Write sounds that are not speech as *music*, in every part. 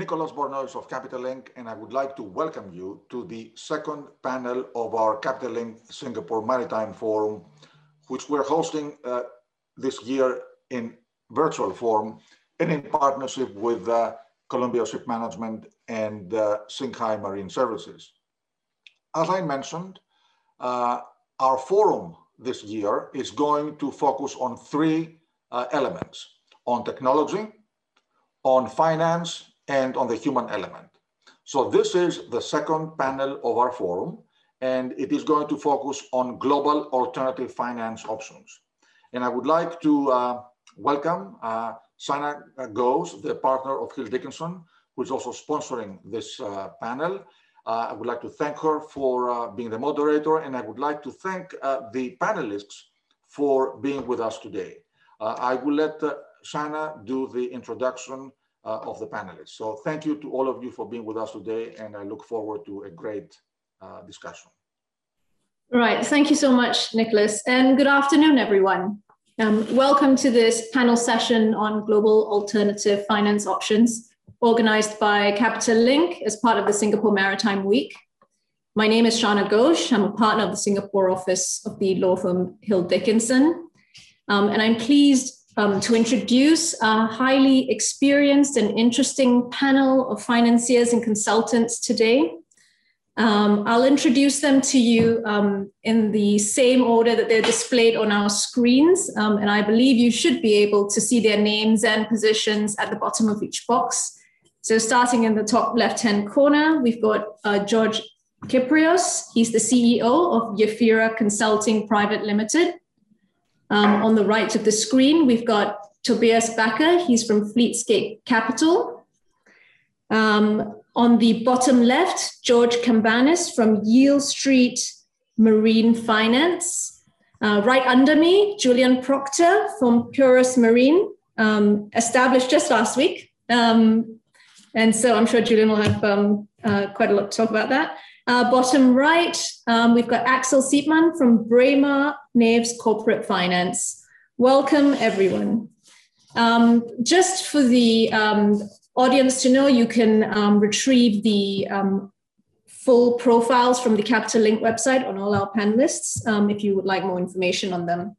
Nicholas Bornoz of Capital Link, and I would like to welcome you to the second panel of our Capital Link Singapore Maritime Forum, which we're hosting uh, this year in virtual form and in partnership with uh, Columbia Ship Management and uh, Singhai Marine Services. As I mentioned, uh, our forum this year is going to focus on three uh, elements, on technology, on finance, and on the human element. So this is the second panel of our forum, and it is going to focus on global alternative finance options. And I would like to uh, welcome uh, Shana Ghosh, the partner of Hill Dickinson, who is also sponsoring this uh, panel. Uh, I would like to thank her for uh, being the moderator, and I would like to thank uh, the panelists for being with us today. I will let Shana do the introduction of the panelists. So thank you to all of you for being with us today, and I look forward to a great discussion. Right, thank you so much, Nicholas, and good afternoon, everyone. Um, welcome to this panel session on global alternative finance options, organized by Capital Link as part of the Singapore Maritime Week. My name is Shana Ghosh. I'm a partner of the Singapore office of the law firm Hill Dickinson. Um, and I'm pleased um, to introduce a highly experienced and interesting panel of financiers and consultants today. Um, I'll introduce them to you um, in the same order that they're displayed on our screens. Um, and I believe you should be able to see their names and positions at the bottom of each box. So starting in the top left-hand corner, we've got uh, George Kyprios. He's the CEO of Yafira Consulting Private Limited. Um, on the right of the screen, we've got Tobias Backer. He's from Fleetscape Capital. Um, on the bottom left, George Cambanis from YieldStreet Marine Finance. Uh, right under me, Julian Proctor from Purus Marine, um, established just last week. Um, and so I'm sure Julian will have um, uh, quite a lot to talk about that. Uh, bottom right, um, we've got Axel Siepmann from Braemar Naves Corporate Finance. Welcome, everyone. Um, just for the um, audience to know, you can um, retrieve the um, full profiles from the Capital Link website on all our panelists if you would like more information on them.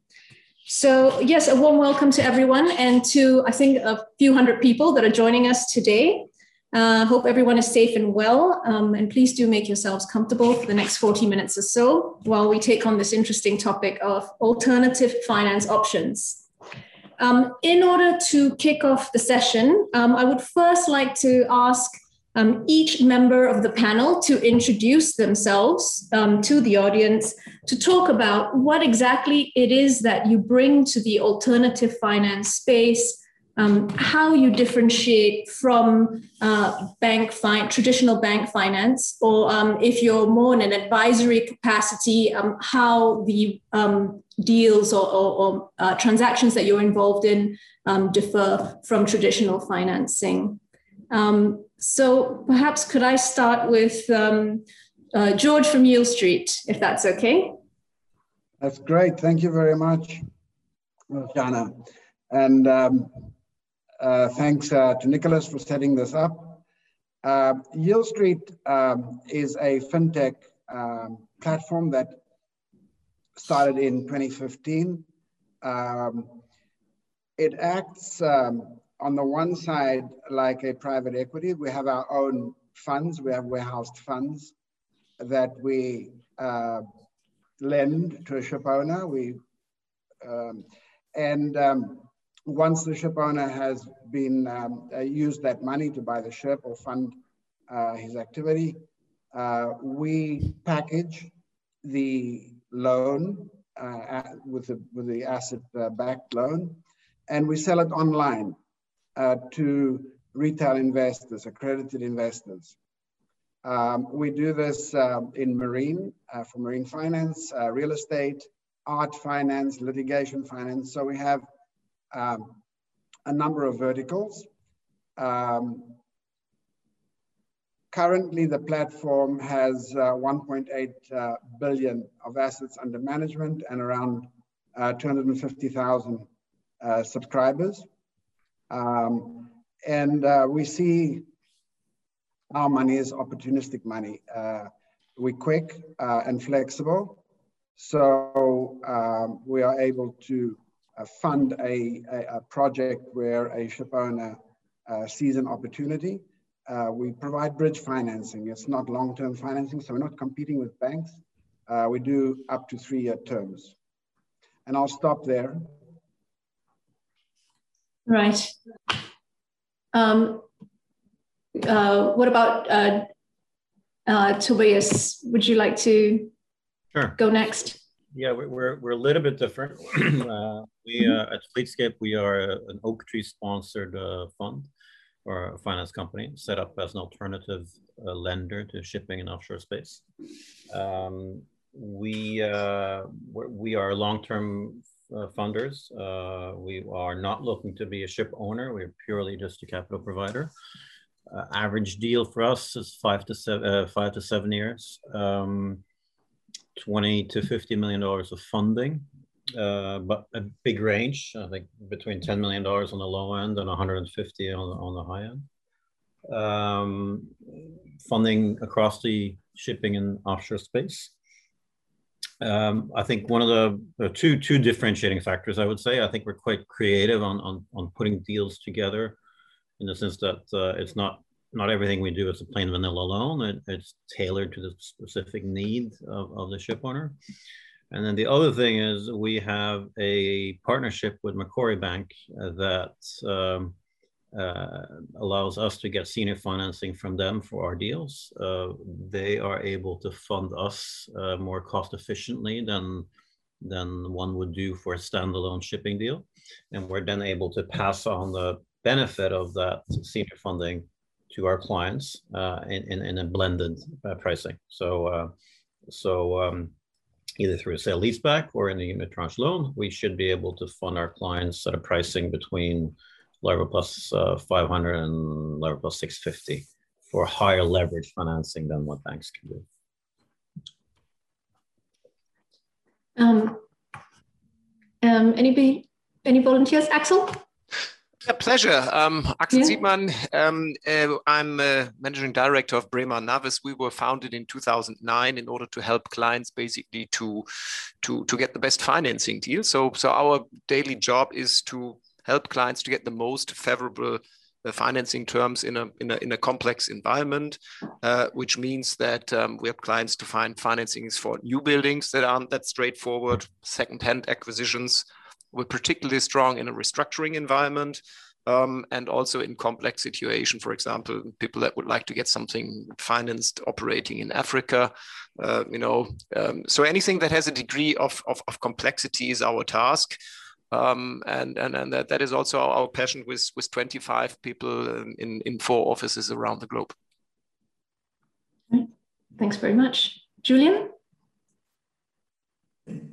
So yes, a warm welcome to everyone and to, I think, a few hundred people that are joining us today. Uh, hope everyone is safe and well. Um, and please do make yourselves comfortable for the next 40 minutes or so while we take on this interesting topic of alternative finance options. Um, in order to kick off the session, um, I would first like to ask um, each member of the panel to introduce themselves um, to the audience to talk about what exactly it is that you bring to the alternative finance space, um, how you differentiate from uh, bank fi- traditional bank finance, or um, if you're more in an advisory capacity, um, how the um, deals or, or, or uh, transactions that you're involved in um, differ from traditional financing. Um, so perhaps could I start with uh, George from YieldStreet, if that's okay? That's great. Thank you very much, Shana. And uh, thanks uh, to Nicholas for setting this up. Uh, YieldStreet um, is a fintech um, platform that started in 2015. Um, it acts um, on the one side like a private equity. We have our own funds, we have warehoused funds that we uh, lend to a ship owner. We um, and um, once the ship owner has been um, uh, used that money to buy the ship or fund uh, his activity, uh, we package the loan uh, with the with the asset-backed uh, loan, and we sell it online uh, to retail investors, accredited investors. Um, we do this um, in marine, for marine finance, real estate, art finance, litigation finance. So we have um, a number of verticals. Um, currently, the platform has uh, 1.8 uh, billion of assets under management and around uh, 250,000 uh, subscribers. Um, and uh, we see our money is opportunistic money. Uh, we're quick and flexible, so um, we are able to uh, fund a, a, a, project where a ship owner uh, sees an opportunity. Uh, we provide bridge financing. It's not long-term financing, so we're not competing with banks. Uh, we do up to three-year terms. And I'll stop there. Right. Um, uh, what about uh, uh, Tobias? Would you like to sure. go next? Yeah, we're, we're a little bit different. *clears throat* uh, we uh, at Fleetscape, we are an Oaktree sponsored uh, fund or a finance company set up as an alternative uh, lender to shipping and offshore space. Um, we uh, we are long-term uh, funders. We are not looking to be a ship owner. We're purely just a capital provider. Average deal for us is five to seven, five to seven years, um, 20 to 50 million dollars of funding, uh, but a big range. I think between 10 million dollars on the low end and 150 on, on the high end. Um, funding across the shipping and offshore space. Um, I think one of the, two two differentiating factors I would say I think we're quite creative on on, on putting deals together, in the sense that uh, it's not not everything we do is a plain vanilla loan. It, it's tailored to the specific need of, of the ship owner. And then the other thing is we have a partnership with Macquarie Bank that um, uh, allows us to get senior financing from them for our deals. Uh, they are able to fund us uh, more cost efficiently than than one would do for a standalone shipping deal, and we're then able to pass on the benefit of that senior funding to our clients uh, in, in, in, a blended uh, pricing. So uh, so um, either through a sale leaseback or in a unitranche loan, we should be able to fund our clients at a pricing between LIBOR plus, uh, 500 and LIBOR plus 650 for higher leverage financing than what banks can do. Um, um, any, any volunteers? Axel? A pleasure. Um, Axel yeah. Siepmann. Um, uh, I'm a managing director of Braemar Naves. We were founded in 2009 in order to help clients basically to, to, to get the best financing deal. So, so our daily job is to help clients to get the most favorable uh, financing terms in a, in a, in a complex environment, uh, which means that um, we help clients to find financings for new buildings that aren't that straightforward, second-hand acquisitions. We're particularly strong in a restructuring environment. Um, and also in complex situation, for example, people that would like to get something financed operating in Africa, uh, you know, um, so anything that has a degree of, of, of complexity is our task. Um, and and, and that, that is also our passion with, with 25 people in, in four offices around the globe. Thanks very much. Julian?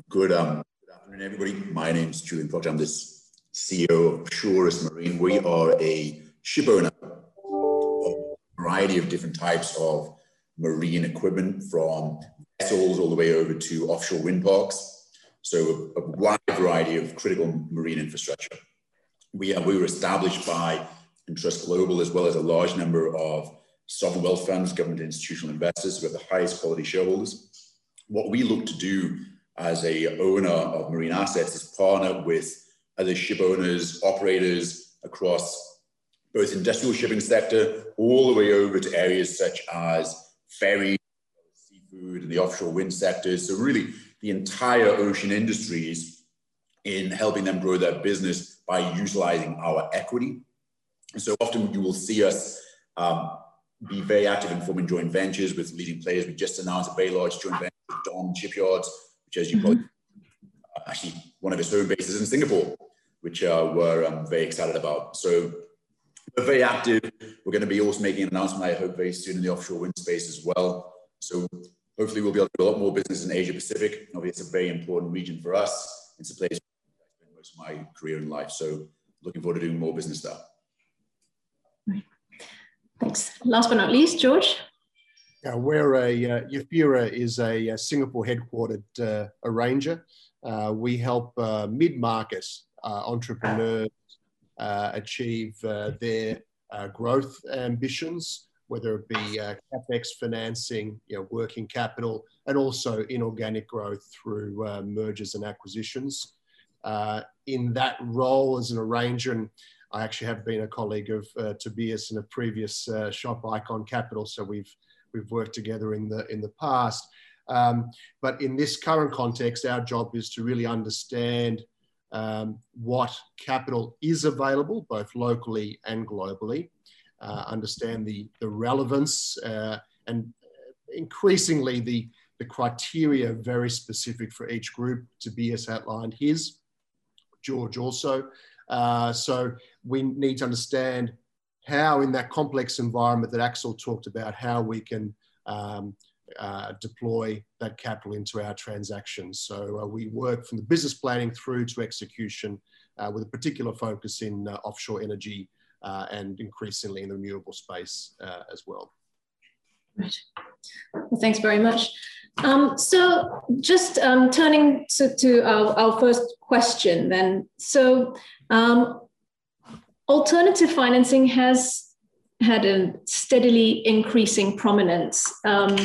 Good, um, good afternoon, everybody. My name is Julian Fox. I'm the CEO of Purus Marine. We are a ship owner of a variety of different types of marine equipment from vessels all the way over to offshore wind parks. So a, wide variety of critical marine infrastructure. We, we were established by Entrust Global as well as a large number of sovereign wealth funds, government institutional investors. We have the highest quality shareholders. What we look to do as a owner of marine assets is partner with other ship owners, operators across both industrial shipping sector all the way over to areas such as ferry, seafood, and the offshore wind sectors. So really the entire ocean industries in helping them grow their business by utilizing our equity. So often you will see us um, be very active in forming joint ventures with leading players. We just announced a very large joint venture with Dawn Shipyards, which as you mm-hmm. probably actually one of its home bases in Singapore, which uh, we're um, very excited about. So we're very active. We're going to be also making an announcement, I hope, very soon in the offshore wind space as well. So hopefully we'll be able to do a lot more business in Asia Pacific. Obviously, it's a very important region for us. It's a place I spent most of my career in life. So looking forward to doing more business there. Thanks. Last but not least, George. Yeah, we're a uh, Yafira is a, a Singapore headquartered uh, arranger. Uh, we help uh, mid-market uh, entrepreneurs uh, achieve uh, their growth ambitions whether it be uh, capex financing, you know, working capital, and also inorganic growth through uh, mergers and acquisitions. Uh, in that role as an arranger, and I actually have been a colleague of uh, Tobias in a previous uh, shop, Icon Capital, so we've we've worked together in the in the past. Um, but in this current context, our job is to really understand um, what capital is available, both locally and globally, uh, understand the, the relevance uh, and increasingly the, the criteria very specific for each group. Tobias outlined his, George also. Uh, so we need to understand how in that complex environment that Axel talked about, how we can um, uh, deploy that capital into our transactions. So uh, we work from the business planning through to execution uh, with a particular focus in uh, offshore energy uh, and increasingly in the renewable space uh, as well. Right. Well, thanks very much. Um, so just um, turning to, to our, our, first question then. So um, alternative financing has had a steadily increasing prominence um,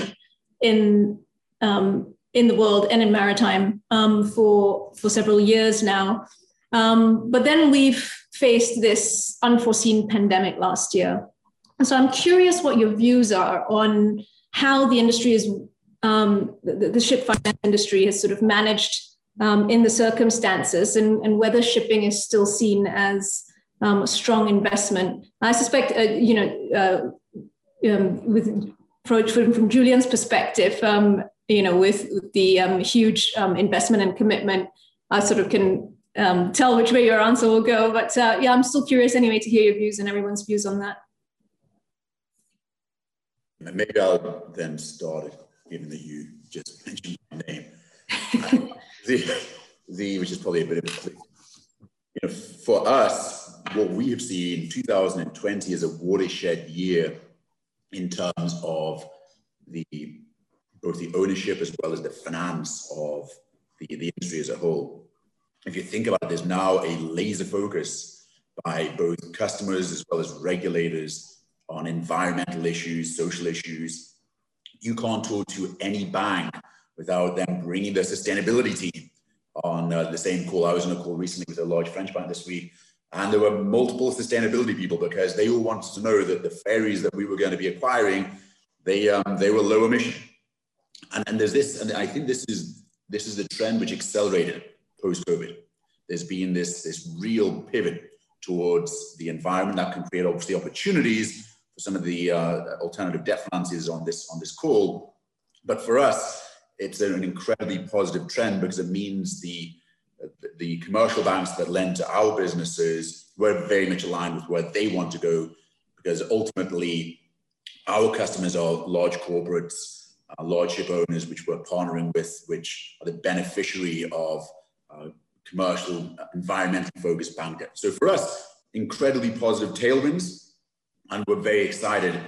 in um, in the world and in maritime um, for for several years now. Um, but then we've faced this unforeseen pandemic last year. And so I'm curious what your views are on how the industry is, um, the, the, ship finance industry has sort of managed um, in the circumstances and, and whether shipping is still seen as um, a strong investment. I suspect, uh, you know, uh, um, with approach from, from Julian's perspective, um, you know, with, with the um, huge um, investment and commitment, I sort of can um, tell which way your answer will go. But uh, yeah, I'm still curious anyway to hear your views and everyone's views on that. Maybe I'll then start, given that you just *laughs* mentioned my name. *laughs* the, the, which is probably a bit of a. You know, for us, what we have seen 2020 is a watershed year in terms of the both the ownership as well as the finance of the, the industry as a whole. If you think about it, there's now a laser focus by both customers as well as regulators on environmental issues, social issues. You can't talk to any bank without them bringing their sustainability team on uh, the same call. I was on a call recently with a large French bank this week and there were multiple sustainability people because they all wanted to know that the ferries that we were going to be acquiring, they, um, they were low emission. And, and there's this, and I think this is, this is the trend which accelerated post-COVID. There's been this, this real pivot towards the environment that can create obviously opportunities for some of the uh, alternative debt on this, on this call. But for us, it's an incredibly positive trend because it means the the commercial banks that lend to our businesses were very much aligned with where they want to go because ultimately our customers are large corporates, uh, large ship owners, which we're partnering with, which are the beneficiary of uh, commercial, uh, environmental focused bank debt. So for us, incredibly positive tailwinds, and we're very excited.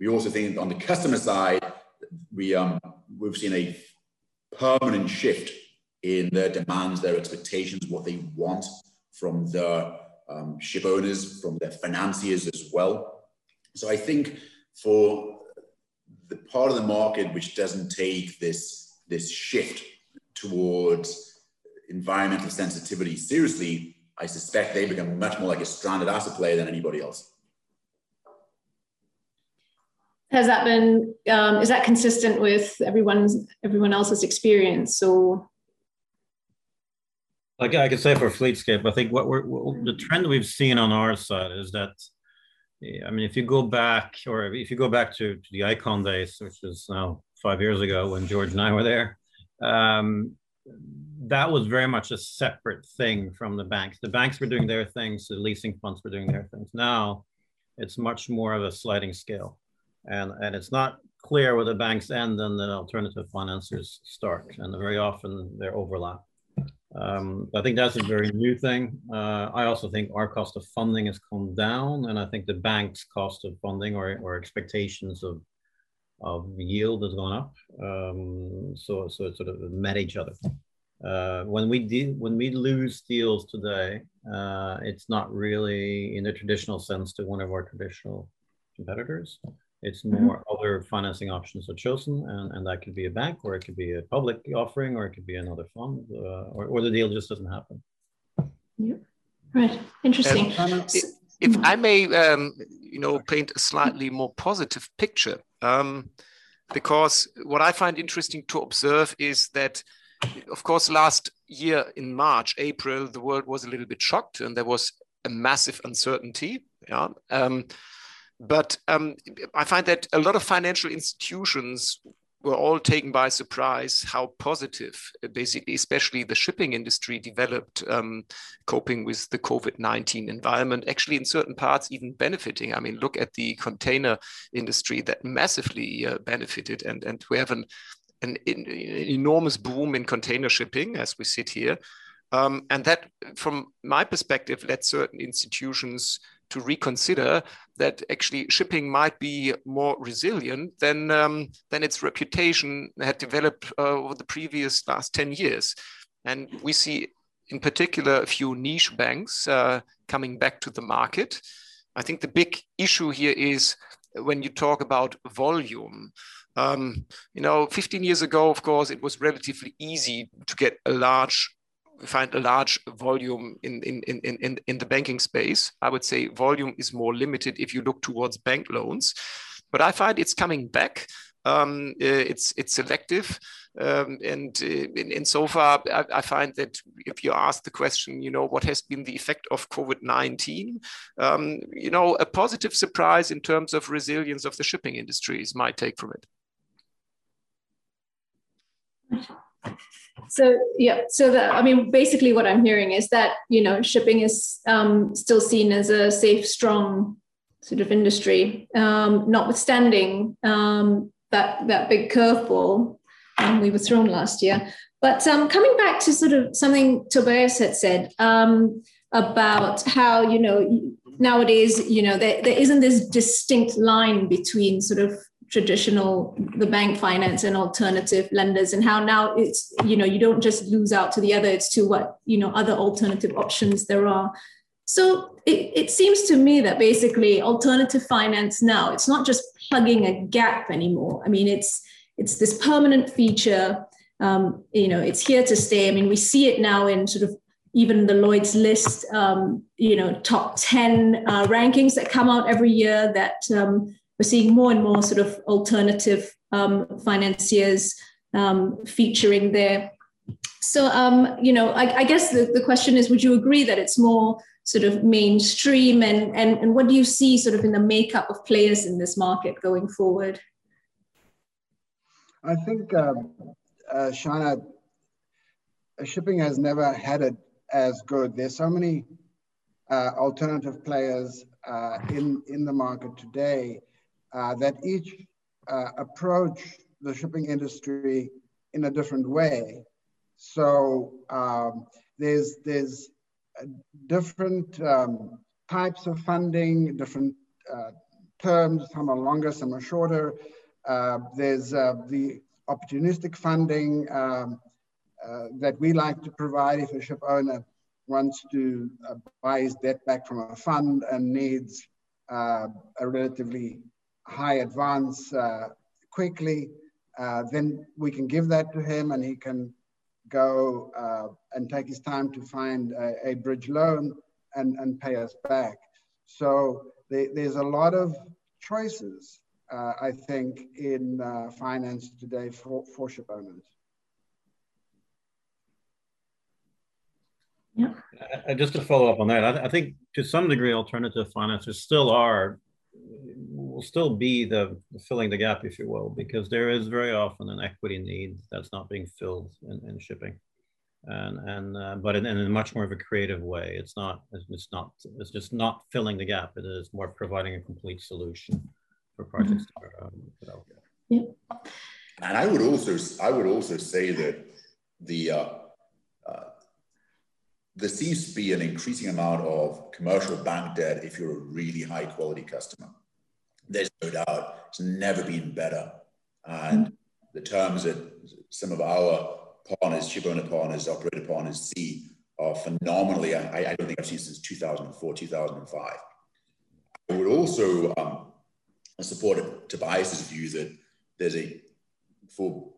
We also think on the customer side, we um, we've seen a permanent shift in their demands, their expectations, what they want from their um, ship owners, from their financiers as well. So I think for the part of the market which doesn't take this, this shift towards environmental sensitivity seriously, I suspect they become much more like a stranded asset player than anybody else. Has that been, um, is that consistent with everyone's, everyone else's experience or like I can say for Fleetscape, I think what we're what, the trend we've seen on our side is that, I mean, if you go back, or if you go back to, to the Icon days, which is now five years ago when George and I were there, um, that was very much a separate thing from the banks. The banks were doing their things, the leasing funds were doing their things. Now, it's much more of a sliding scale, and and it's not clear where the banks end and the alternative financiers start, and very often they're overlap. Um, I think that's a very new thing. Uh, I also think our cost of funding has come down, and I think the bank's cost of funding or, or expectations of of yield has gone up. Um, so so it sort of met each other. Uh, when we de- when we lose deals today, uh, it's not really in the traditional sense to one of our traditional competitors. It's mm-hmm. more mm-hmm. other financing options are chosen, and, and that could be a bank, or it could be a public offering, or it could be another fund, uh, or, or the deal just doesn't happen. Yeah. Right. Interesting. if, if I may, um, you know, paint a slightly more positive picture, um, because what I find interesting to observe is that, of course, last year in March, April, the world was a little bit shocked, and there was a massive uncertainty. Yeah. Um, but um, I find that a lot of financial institutions were all taken by surprise how positive, uh, basically, especially the shipping industry developed, um, coping with the COVID 19 environment, actually, in certain parts, even benefiting. I mean, look at the container industry that massively uh, benefited, and, and we have an, an, an, enormous boom in container shipping as we sit here. Um, and that, from my perspective, led certain institutions to reconsider that actually shipping might be more resilient than, um, than its reputation had developed uh, over the previous last 10 years. And we see in particular a few niche banks uh, coming back to the market. I think the big issue here is when you talk about volume. Um, you know, 15 years ago, of course, it was relatively easy to get a large find a large volume in, in, in, in, in the banking space. I would say volume is more limited if you look towards bank loans, but I find it's coming back. Um, uh, it's it's selective, um, and uh, in, in, so far, I, I, find that if you ask the question, you know, what has been the effect of COVID nineteen, um, you know, a positive surprise in terms of resilience of the shipping industry is my take from it. So yeah, so that I mean, basically, what I'm hearing is that you know, shipping is um, still seen as a safe, strong sort of industry, um, notwithstanding um, that that big curveball um, we were thrown last year. But um, coming back to sort of something Tobias had said um, about how you know nowadays you know there, there isn't this distinct line between sort of traditional the bank finance and alternative lenders and how now it's you know you don't just lose out to the other it's to what you know other alternative options there are. So it, it seems to me that basically alternative finance now it's not just plugging a gap anymore. I mean it's it's this permanent feature. Um, you know it's here to stay. I mean we see it now in sort of even the Lloyd's list, um, you know, top 10 uh, rankings that come out every year that um, we're seeing more and more sort of alternative um, financiers um, featuring there. So, um, you know, I, I guess the, the question is, would you agree that it's more sort of mainstream and, and, and what do you see sort of in the makeup of players in this market going forward? I think, um, uh, Shana, shipping has never had it as good. There's so many uh, alternative players uh, in, in the market today uh, that each uh, approach the shipping industry in a different way. So um, there's there's different um, types of funding, different uh, terms. Some are longer, some are shorter. Uh, there's uh, the opportunistic funding um, uh, that we like to provide if a ship owner wants to buy his debt back from a fund and needs a relatively high advance uh, quickly, uh, then we can give that to him and he can go uh, and take his time to find a, a bridge loan and, and pay us back. So they, there's a lot of choices, uh, I think, in uh, finance today for, for ship owners. Yeah. just to follow up on that, I, I, think to some degree, alternative finances still are will still be the filling the gap, if you will, because there is very often an equity need that's not being filled in, in shipping, and and uh, but in, in, a much more of a creative way. It's not it's not it's just not filling the gap. It is more providing a complete solution for projects mm-hmm. that are um, developed. Yeah. And I would also I would also say that the uh, uh, there seems to be an increasing amount of commercial bank debt if you're a really high quality customer. There's no doubt it's never been better. And the terms that some of our partners, shipowner partners, operator partners see are phenomenally, I, I, don't think I've seen since 2004, 2005. I would also um, support Tobias's view that there's a, for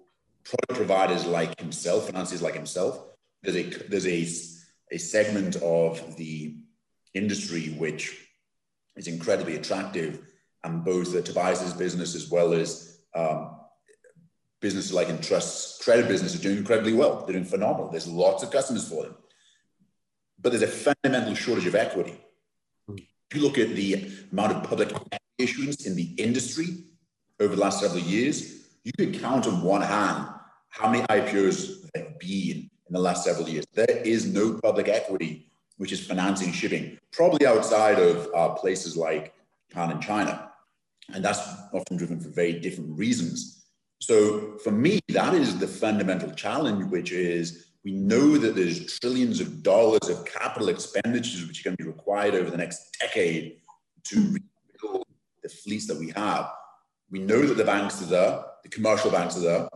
product providers like himself, financiers like himself, there's a, there's a, a segment of the industry which is incredibly attractive and both the Tobias's business as well as um, businesses like Entrust's credit business are doing incredibly well. They're doing phenomenal. There's lots of customers for them. But there's a fundamental shortage of equity. If you look at the amount of public issuance in the industry over the last several years, you could count on one hand how many IPOs there have been in the last several years. There is no public equity which is financing shipping, probably outside of uh, places like Japan and China. And that's often driven for very different reasons. So for me, that is the fundamental challenge, which is we know that there's trillions of dollars of capital expenditures which are going to be required over the next decade to rebuild the fleets that we have. We know that the banks are there, the commercial banks are there.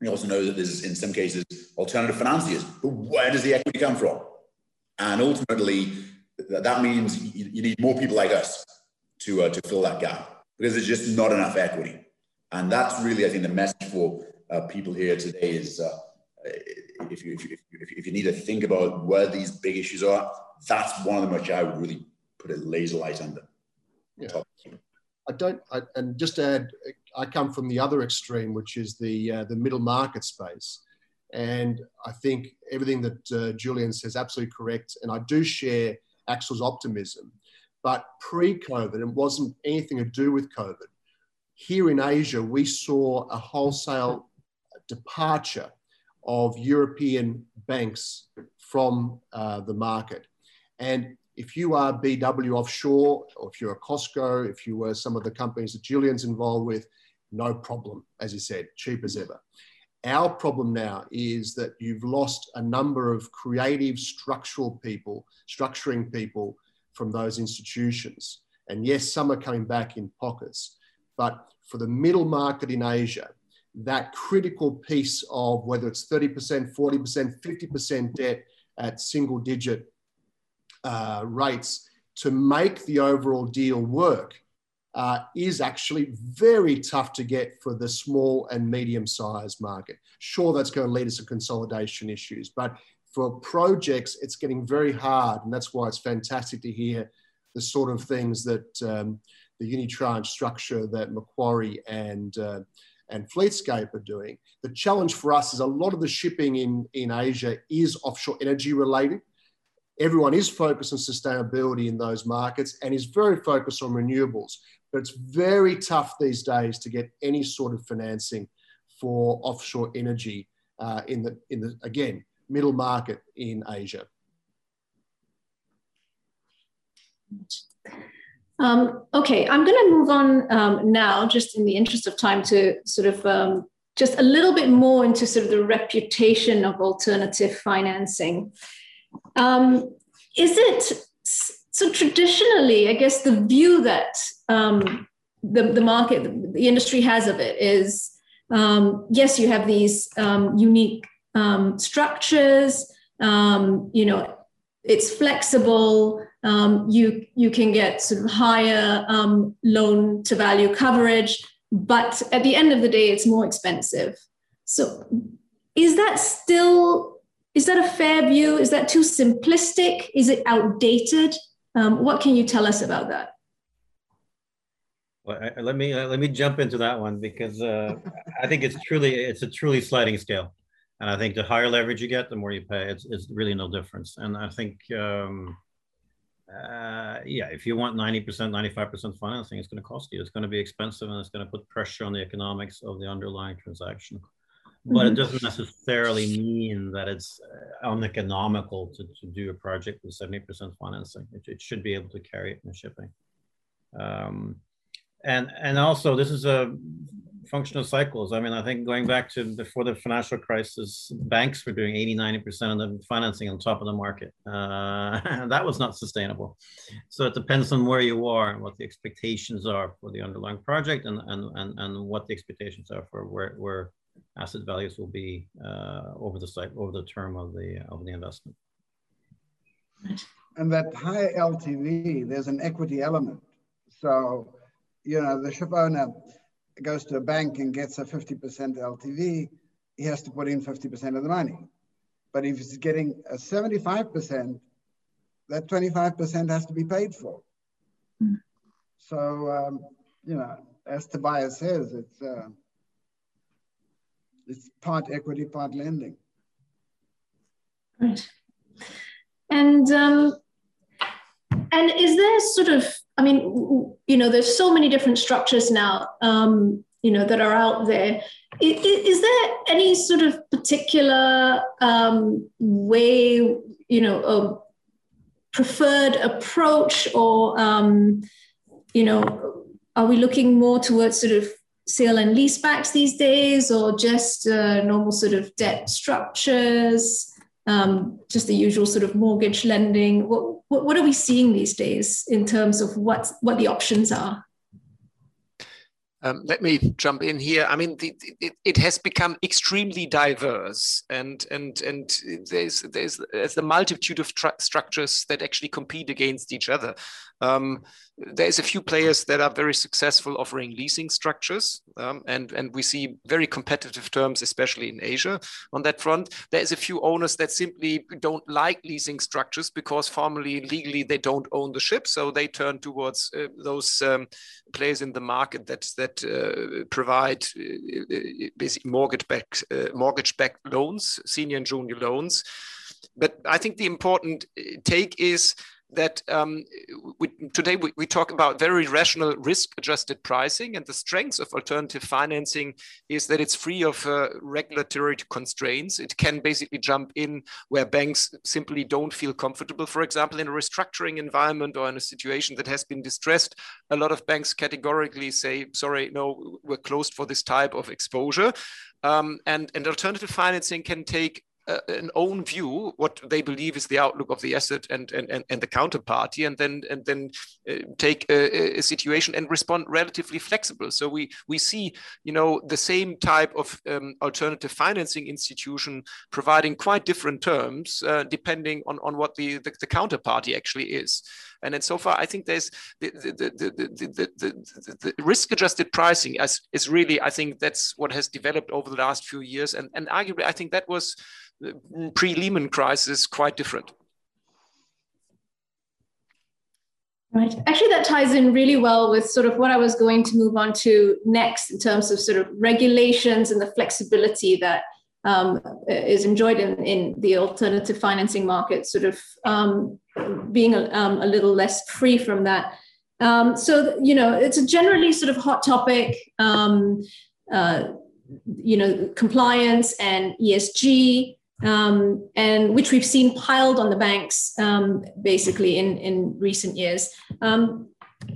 We also know that there's, in some cases, alternative financiers. But where does the equity come from? And ultimately, that means you need more people like us to, uh, to fill that gap because there's just not enough equity. And that's really, I think, the message for uh, people here today is uh, if, you, if, you, if, you, need to think about where these big issues are, that's one of them which I would really put a laser light under. Yeah. I don't, I, and just to add, I come from the other extreme, which is the uh, the middle market space, and I think everything that uh, Julian says absolutely correct, and I do share Axel's optimism. But pre-COVID, it wasn't anything to do with COVID. Here in Asia, we saw a wholesale departure of European banks from uh, the market, and if you are BW offshore, or if you're a COSCO, if you were some of the companies that Julian's involved with, no problem, as you said, cheap as ever. Our problem now is that you've lost a number of creative structural people, structuring people from those institutions. And yes, some are coming back in pockets, but for the middle market in Asia, that critical piece of whether it's 30%, 40%, 50% debt at single digit uh, rates to make the overall deal work uh, is actually very tough to get for the small and medium sized market. Sure, that's going to lead us to consolidation issues, but for projects, it's getting very hard. And that's why it's fantastic to hear the sort of things that um, the unitranche structure that Macquarie and uh, and Fleetscape are doing. The challenge for us is a lot of the shipping in, in Asia is offshore energy related everyone is focused on sustainability in those markets and is very focused on renewables. But it's very tough these days to get any sort of financing for offshore energy uh, in the in the again middle market in Asia. Um, okay, I'm going to move on um, now, just in the interest of time, to sort of um, just a little bit more into sort of the reputation of alternative financing. Um, is it so traditionally? I guess the view that um, the the market, the industry has of it is um, yes, you have these unique um, structures. Um, you know, it's flexible. you you can get sort of higher loan to value coverage, but at the end of the day, it's more expensive. So, is that still is that a fair view? Is that too simplistic? Is it outdated? Um, what can you tell us about that? Well, I, let me uh, let me jump into that one because uh, I think it's truly it's a truly sliding scale, and I think the higher leverage you get, the more you pay. It's, it's really no difference, and I think um, uh, yeah, if you want ninety percent, ninety five percent financing, it's going to cost you. It's going to be expensive, and it's going to put pressure on the economics of the underlying transaction but it mm-hmm. doesn't necessarily mean that it's uh, uneconomical to, to do a project with 70% financing. It, it should be able to carry it in the shipping. Um, and, and also this is a function of cycles. I mean, I think going back to before the financial crisis, banks were doing 80, 90% of the financing on top of the market. Uh, *laughs* that was not sustainable. So it depends on where you are and what the expectations are for the underlying project and, and, and, and what the expectations are for where, where asset values will be uh, over the site over the term of the of the investment. And that high LTV, there's an equity element. So you know, the ship owner goes to a bank and gets a 50% LTV, he has to put in 50% of the money. But if he's getting a 75%, that 25% has to be paid for. Mm. So, um, you know, as Tobias says, it's, uh, it's part equity, part lending. Right. And um, and is there sort of, I mean, you know, there's so many different structures now, um, you know, that are out there. Is, is there any sort of particular um, way, you know, a preferred approach, or um, you know, are we looking more towards sort of sale and leasebacks these days, or just uh, normal sort of debt structures? um, just the usual sort of mortgage lending? What, what, what are we seeing these days in terms of what, what the options are? Um, let me jump in here. I mean, the, it, it, has become extremely diverse, and and and there's there's there's a multitude of structures that actually compete against each other. Um, there's a few players that are very successful offering leasing structures, um, and and we see very competitive terms, especially in Asia, on that front. There's a few owners that simply don't like leasing structures because formally, legally, they don't own the ship, so they turn towards uh, those um, players in the market that that uh, provide uh, uh basically mortgage-backed uh, mortgage-backed loans, senior and junior loans. But I think the important take is that um, we, today we, we, talk about very rational risk adjusted pricing and the strengths of alternative financing is that it's free of uh, regulatory constraints. It can basically jump in where banks simply don't feel comfortable for example in a restructuring environment or in a situation that has been distressed. A lot of banks categorically say sorry no we're closed for this type of exposure. Um, and, and alternative financing can take uh, an own view what they believe is the outlook of the asset and and, and, and the counterparty and then and then uh, take a, a, situation and respond relatively flexible. So we we see you know the same type of um, alternative financing institution providing quite different terms uh, depending on on what the, the, the counterparty actually is and then so far, I think there's the, the, the, the, the risk adjusted pricing as is really, I think that's what has developed over the last few years. And, and arguably, I think that was mm, pre-Lehman crisis quite different. Right. Actually, that ties in really well with sort of what I was going to move on to next in terms of sort of regulations and the flexibility that um, is enjoyed in, in the alternative financing market, sort of um, being a, um, a, little less free from that. Um, so, you know, it's a generally sort of hot topic. Um, uh, you know, compliance and ESG um, and which we've seen piled on the banks um, basically in, in recent years. Um,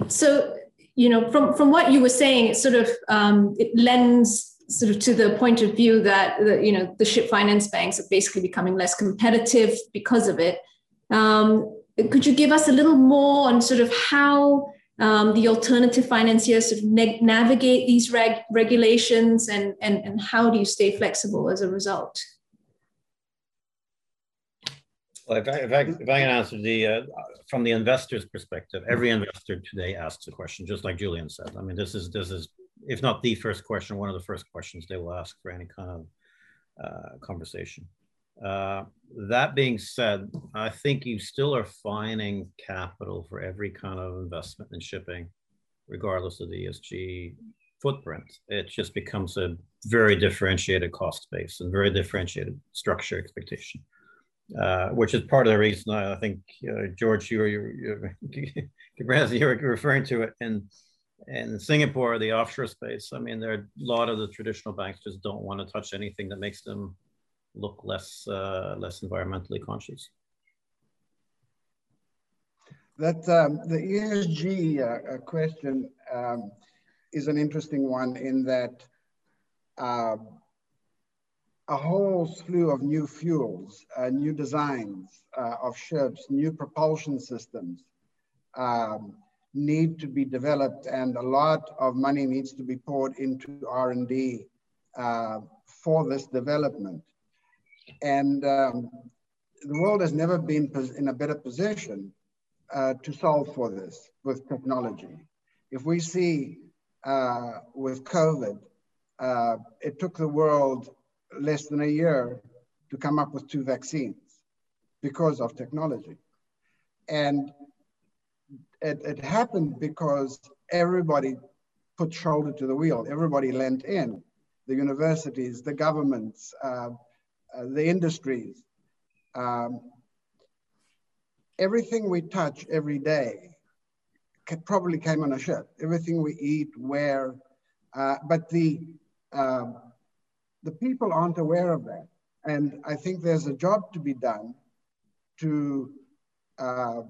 so, you know, from, from what you were saying, it sort of um, it lends sort of to the point of view that the, you know the ship finance banks are basically becoming less competitive because of it. Um, could you give us a little more on sort of how um, the alternative financiers sort of navigate these reg- regulations and, and, and how do you stay flexible as a result? Well, if I, if I, if I can answer the, uh, from the investor's perspective, every investor today asks a question, just like Julian said. I mean, this is, this is, if not the first question, one of the first questions they will ask for any kind of uh, conversation. Uh, that being said, I think you still are finding capital for every kind of investment in shipping, regardless of the ESG footprint. It just becomes a very differentiated cost base and very differentiated structure expectation uh, which is part of the reason I think uh, George, you were you, you, *laughs* you were referring to it in in Singapore, the offshore space. I mean, there are a lot of the traditional banks just don't want to touch anything that makes them look less uh, less environmentally conscious. That um, the ESG uh, uh, question um, is an interesting one in that uh, a whole slew of new fuels, uh, new designs uh, of ships, new propulsion systems um, need to be developed and a lot of money needs to be poured into R&D uh, for this development. And um, the world has never been in a better position uh, to solve for this with technology. If we see uh, with COVID, uh, it took the world less than a year to come up with two vaccines because of technology. And it, it happened because everybody put shoulder to the wheel, everybody lent in the universities, the governments, uh, uh, the industries. Um, everything we touch every day probably came on a ship. Everything we eat, wear, uh, but the um, the people aren't aware of that. And I think there's a job to be done to uh,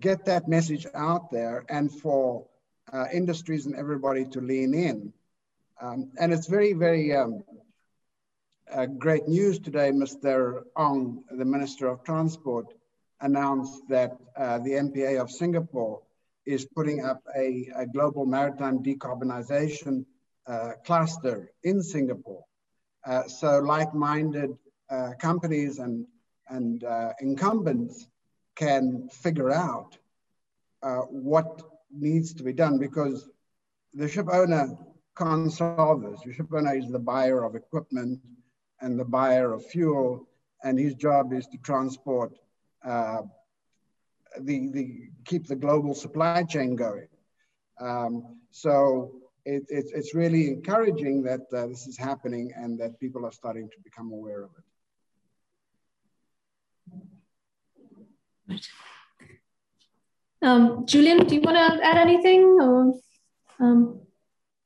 get that message out there and for uh, industries and everybody to lean in. Um, and it's very, very um, uh, great news today. Mr. Ong, the Minister of Transport, announced that uh, the MPA of Singapore is putting up a, a global maritime decarbonization uh, cluster in Singapore. Uh, so like-minded uh, companies and, and incumbents can figure out what needs to be done because the ship owner can't solve this. The ship owner is the buyer of equipment and the buyer of fuel, and his job is to transport uh, the, the keep the global supply chain going. Um, so it, it, it's really encouraging that uh, this is happening and that people are starting to become aware of it. Um, Julian, do you want to add anything? Or, um...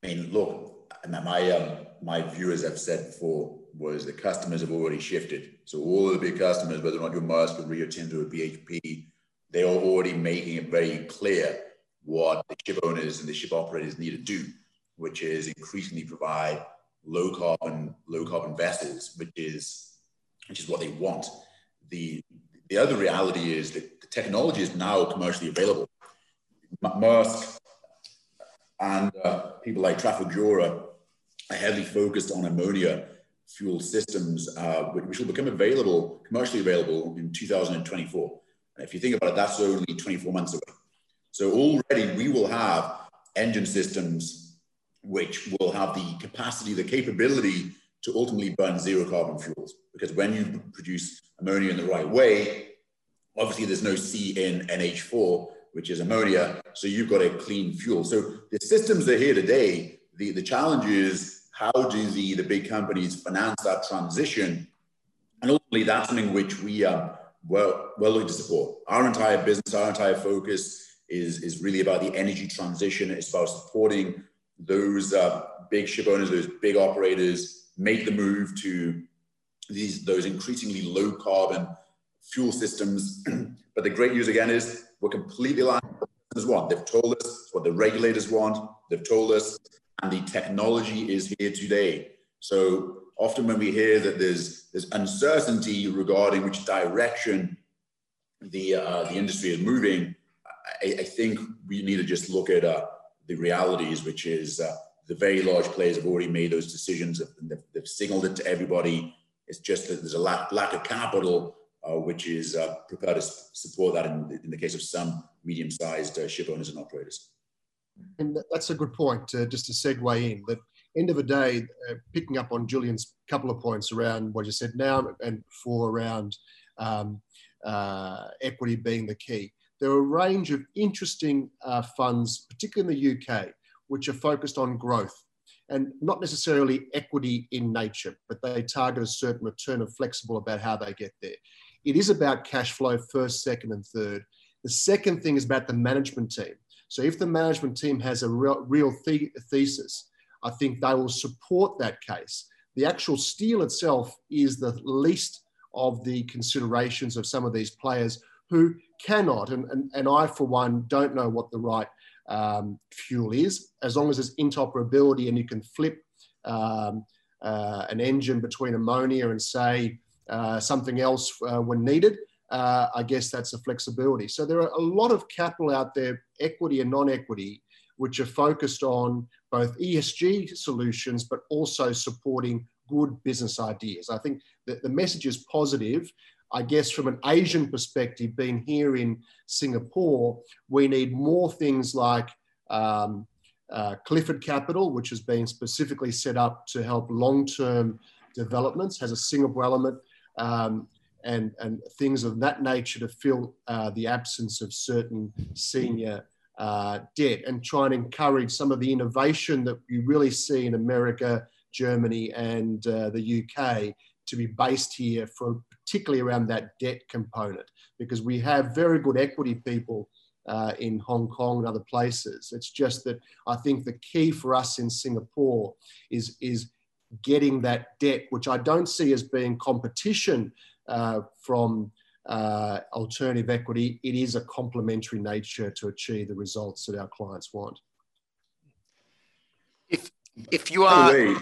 I mean, look, my um, my view, as I've said before, was the customers have already shifted. So all of the big customers, whether or not you're Maersk or Rio Tinto or BHP, they are already making it very clear what the ship owners and the ship operators need to do which is increasingly provide low carbon, low carbon vessels, which is, which is what they want. The, the other reality is that the technology is now commercially available. Maersk and uh, people like Trafigura are heavily focused on ammonia fuel systems, uh, which will become available, commercially available in 2024. And if you think about it, that's only 24 months away. So already we will have engine systems which will have the capacity, the capability to ultimately burn zero carbon fuels. Because when you produce ammonia in the right way, obviously there's no C in NH4, which is ammonia, so you've got a clean fuel. So the systems are here today. The, the challenge is how do the, the big companies finance that transition? And ultimately, that's something which we are well, well looking to support. Our entire business, our entire focus is, is really about the energy transition. It's about supporting those uh, big ship owners, those big operators make the move to these those increasingly low carbon fuel systems. *clears throat* but the great news again is we're completely aligned with what they've told us, what the regulators want, they've told us, and the technology is here today. So often when we hear that there's there's uncertainty regarding which direction the uh, the industry is moving, I, I, think we need to just look at uh, the realities, which is uh, the very large players have already made those decisions and they've, they've, signaled it to everybody. It's just that there's a lack, lack of capital, uh, which is uh, prepared to support that in, in, the case of some medium-sized uh, ship owners and operators. And that's a good point, uh, just to segue in, that end of the day, uh, picking up on Julian's couple of points around what you said now and for around um, equity being the key there are a range of interesting uh, funds, particularly in the UK, which are focused on growth and not necessarily equity in nature, but they target a certain return of flexible about how they get there. It is about cash flow first, second, and third. The second thing is about the management team. So if the management team has a real, real the thesis, I think they will support that case. The actual steel itself is the least of the considerations of some of these players who cannot, and, and, and I, for one, don't know what the right um, fuel is, as long as there's interoperability and you can flip um, uh, an engine between ammonia and, say, uh, something else uh, when needed. Uh, I guess that's a flexibility. So there are a lot of capital out there, equity and non-equity, which are focused on both ESG solutions, but also supporting good business ideas. I think that the message is positive. I guess from an Asian perspective, being here in Singapore, we need more things like um, uh, Clifford Capital, which has been specifically set up to help long-term developments, has a Singapore element, um, and, and things of that nature to fill uh, the absence of certain senior uh, debt and try and encourage some of the innovation that you really see in America, Germany, and uh, the UK to be based here for particularly around that debt component because we have very good equity people uh, in Hong Kong and other places. It's just that I think the key for us in Singapore is, is getting that debt, which I don't see as being competition uh, from uh, alternative equity. It is a complementary nature to achieve the results that our clients want. If, if you are... Way,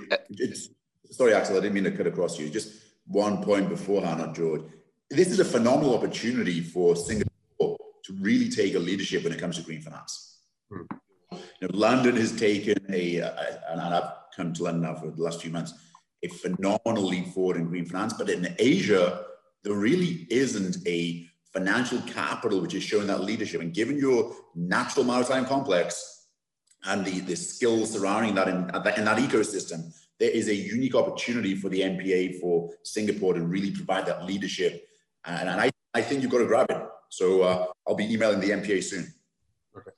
sorry, Axel, I didn't mean to cut across you. Just one point beforehand on George. This is a phenomenal opportunity for Singapore to really take a leadership when it comes to green finance. Hmm. You know, London has taken a, a, and I've come to London now for the last few months, a phenomenal leap forward in green finance. But in Asia, there really isn't a financial capital which is showing that leadership. And given your natural maritime complex and the, the skills surrounding that in, in that ecosystem, there is a unique opportunity for the MPA for Singapore to really provide that leadership. And, and I, I think you've got to grab it. So uh, I'll be emailing the MPA soon.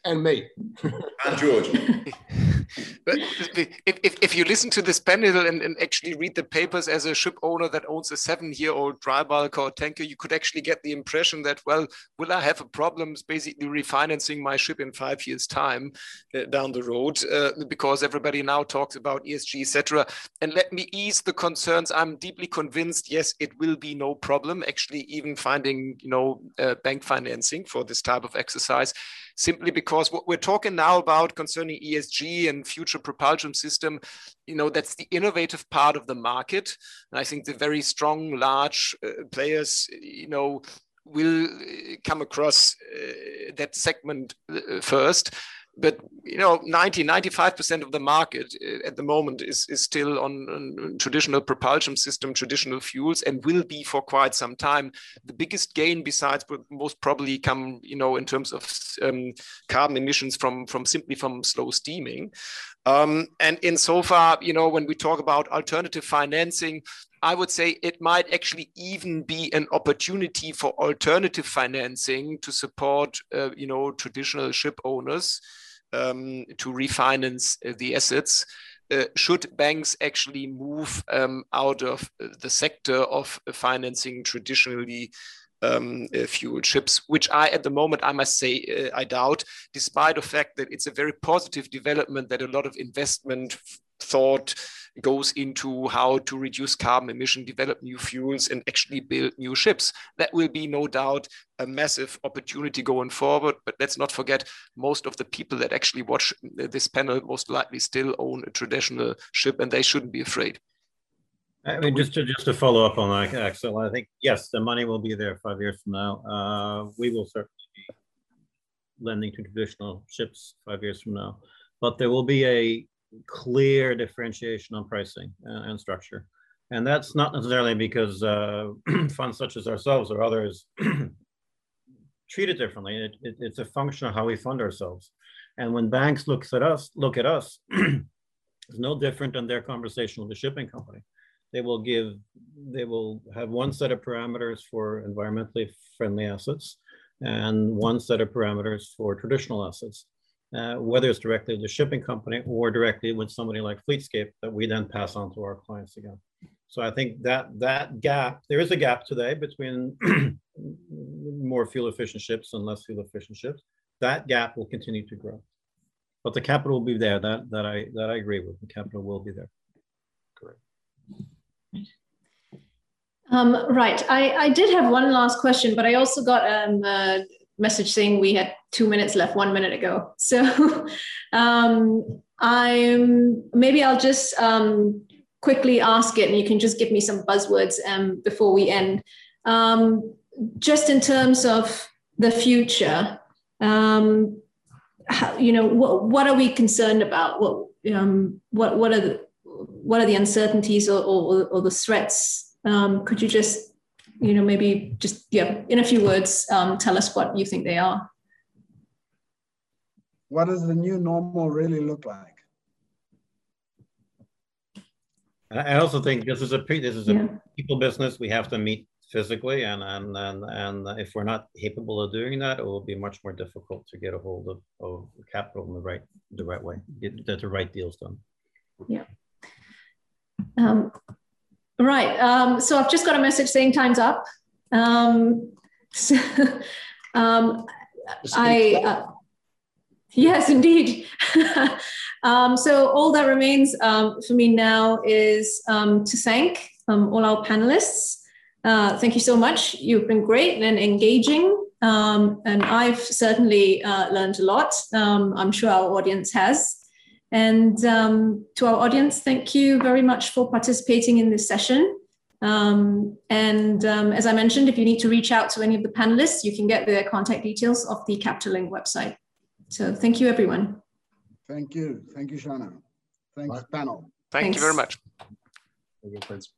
And me. and George. *laughs* but if, if, if, you listen to this panel and, and, actually read the papers as a ship owner that owns a seven year old dry bulk or tanker, you could actually get the impression that, well, will I have a problem basically refinancing my ship in five years' time uh, down the road? Uh, because everybody now talks about ESG, etc. And let me ease the concerns. I'm deeply convinced, yes, it will be no problem actually even finding, you know, uh, bank financing for this type of exercise simply because what we're talking now about concerning ESG and future propulsion system, you know, that's the innovative part of the market. And I think the very strong, large uh, players, you know, will uh, come across uh, that segment uh, first but you know 90 95% of the market uh, at the moment is, is still on, on, traditional propulsion system traditional fuels and will be for quite some time. The biggest gain besides will most probably come you know in terms of um, carbon emissions from from simply from slow steaming. Um, and in so far you know when we talk about alternative financing I would say it might actually even be an opportunity for alternative financing to support, uh, you know, traditional ship owners um, to refinance uh, the assets. Uh, should banks actually move um, out of uh, the sector of financing traditionally um, fuel ships, which I, at the moment, I must say, I doubt, despite the fact that it's a very positive development that a lot of investment thought goes into how to reduce carbon emission, develop new fuels, and actually build new ships. That will be no doubt a massive opportunity going forward. But let's not forget, most of the people that actually watch this panel most likely still own a traditional ship, and they shouldn't be afraid. I mean, just to just to follow up on that, Axel, I think yes, the money will be there five years from now. Uh, we will certainly be lending to traditional ships five years from now, but there will be a clear differentiation on pricing and, and structure. And that's not necessarily because uh, *clears throat* funds such as ourselves or others *clears throat* treat it differently. It, it, it's a function of how we fund ourselves. And when banks looks at us, look at us, *clears throat* it's no different than their conversation with the shipping company. They will give, they will have one set of parameters for environmentally friendly assets and one set of parameters for traditional assets uh, whether it's directly with the shipping company or directly with somebody like Fleetscape that we then pass on to our clients again. So I think that that gap, there is a gap today between *clears throat* more fuel efficient ships and less fuel efficient ships. That gap will continue to grow. But the capital will be there. That that I that I agree with. The capital will be there. Correct. Um, right. I, I did have one last question, but I also got um, a message saying we had two minutes left one minute ago. So *laughs* um, I'm maybe I'll just um, quickly ask it, and you can just give me some buzzwords um, before we end. Um, just in terms of the future, um, how, you know, what, what are we concerned about? What um, what what are the what are the uncertainties or, or, or the threats? could you just you know, maybe just yeah, in a few words, tell us what you think they are. What does the new normal really look like? I also think this is a this is a yeah. people business. We have to meet physically, and and and and if we're not capable of doing that, it will be much more difficult to get a hold of, of capital in the right the right way, get, get the right deals done. Yeah. Um, right. Um, so I've just got a message saying time's up. Um, *laughs* so, um, I. Uh, yes, indeed. *laughs* Um, so all that remains um, for me now is um, to thank um, all our panelists. Uh, thank you so much. You've been great and engaging. Um, and I've certainly uh, learned a lot. Um, I'm sure our audience has. And to our audience, thank you very much for participating in this session. Um, and um, as I mentioned, if you need to reach out to any of the panelists, you can get their contact details off the Capital Link website. So thank you, everyone. Thank you. Thank you, Shana. Thanks, panel. Thank Thanks. you very much. Thank you,